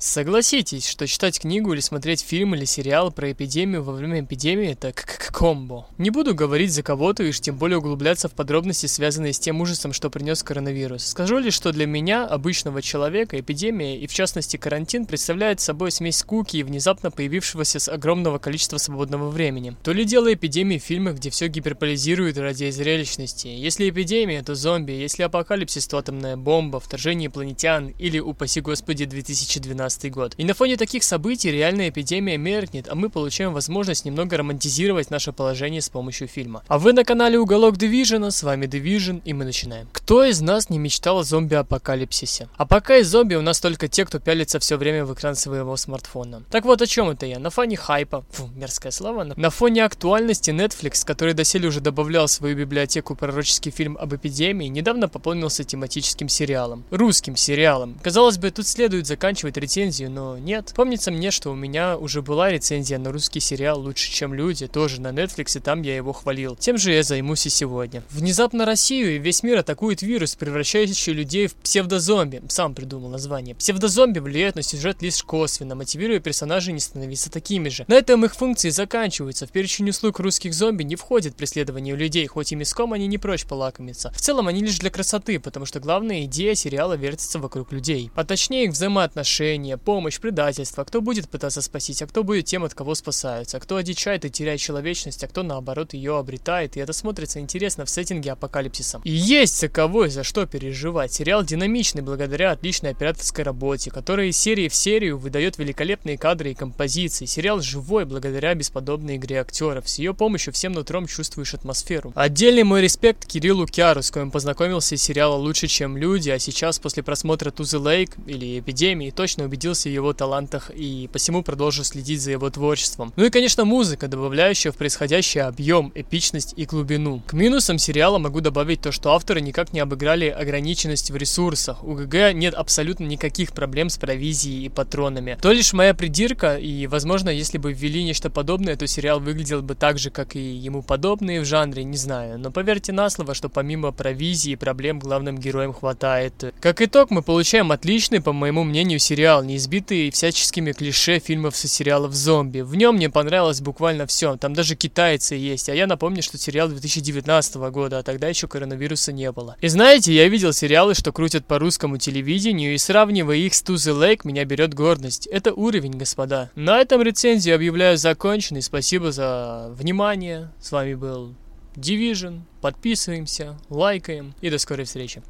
Согласитесь, что читать книгу или смотреть фильм или сериал про эпидемию во время эпидемии это как комбо. Не буду говорить за кого-то и уж тем более углубляться в подробности, связанные с тем ужасом, что принес коронавирус. Скажу лишь, что для меня, обычного человека, эпидемия и в частности карантин представляет собой смесь скуки и внезапно появившегося с огромного количества свободного времени. То ли дело эпидемии в фильмах, где все гиперполизирует ради зрелищности. Если эпидемия, то зомби, если апокалипсис, то атомная бомба, вторжение инопланетян или, упаси господи, 2012 2019 год. И на фоне таких событий реальная эпидемия меркнет, а мы получаем возможность немного романтизировать наше положение с помощью фильма. А вы на канале Уголок Дивижена, с вами Division, и мы начинаем. Кто из нас не мечтал о зомби-апокалипсисе? А пока из зомби у нас только те, кто пялится все время в экран своего смартфона. Так вот, о чем это я? На фоне хайпа, фу, мерзкое слово, на, на фоне актуальности Netflix, который доселе уже добавлял в свою библиотеку пророческий фильм об эпидемии, недавно пополнился тематическим сериалом. Русским сериалом. Казалось бы, тут следует заканчивать рецензию рецензию, но нет. Помнится мне, что у меня уже была рецензия на русский сериал «Лучше, чем люди», тоже на Netflix, и там я его хвалил. Тем же я займусь и сегодня. Внезапно Россию и весь мир атакует вирус, превращающий людей в псевдозомби. Сам придумал название. Псевдозомби влияют на сюжет лишь косвенно, мотивируя персонажей не становиться такими же. На этом их функции заканчиваются. В перечень услуг русских зомби не входит преследование людей, хоть и миском они не прочь полакомиться. В целом они лишь для красоты, потому что главная идея сериала вертится вокруг людей. А точнее их взаимоотношения, унижение, помощь, предательство, кто будет пытаться спасить, а кто будет тем, от кого спасаются, кто одичает и теряет человечность, а кто наоборот ее обретает, и это смотрится интересно в сеттинге апокалипсиса. И есть за кого и за что переживать. Сериал динамичный благодаря отличной операторской работе, которая из серии в серию выдает великолепные кадры и композиции. Сериал живой благодаря бесподобной игре актеров. С ее помощью всем нутром чувствуешь атмосферу. Отдельный мой респект Кириллу Кяру, с которым познакомился из сериала «Лучше, чем люди», а сейчас после просмотра «To the или «Эпидемии» точно убедился убедился в его талантах и посему продолжу следить за его творчеством. Ну и, конечно, музыка, добавляющая в происходящее объем, эпичность и глубину. К минусам сериала могу добавить то, что авторы никак не обыграли ограниченность в ресурсах. У ГГ нет абсолютно никаких проблем с провизией и патронами. То лишь моя придирка, и, возможно, если бы ввели нечто подобное, то сериал выглядел бы так же, как и ему подобные в жанре, не знаю. Но поверьте на слово, что помимо провизии проблем главным героям хватает. Как итог, мы получаем отличный, по моему мнению, сериал, не избитый всяческими клише фильмов со сериалов зомби. В нем мне понравилось буквально все. Там даже китайцы есть. А я напомню, что сериал 2019 года, а тогда еще коронавируса не было. И знаете, я видел сериалы, что крутят по русскому телевидению, и сравнивая их с To The Lake, меня берет гордость. Это уровень, господа. На этом рецензию объявляю законченной. Спасибо за внимание. С вами был Division. Подписываемся, лайкаем и до скорой встречи.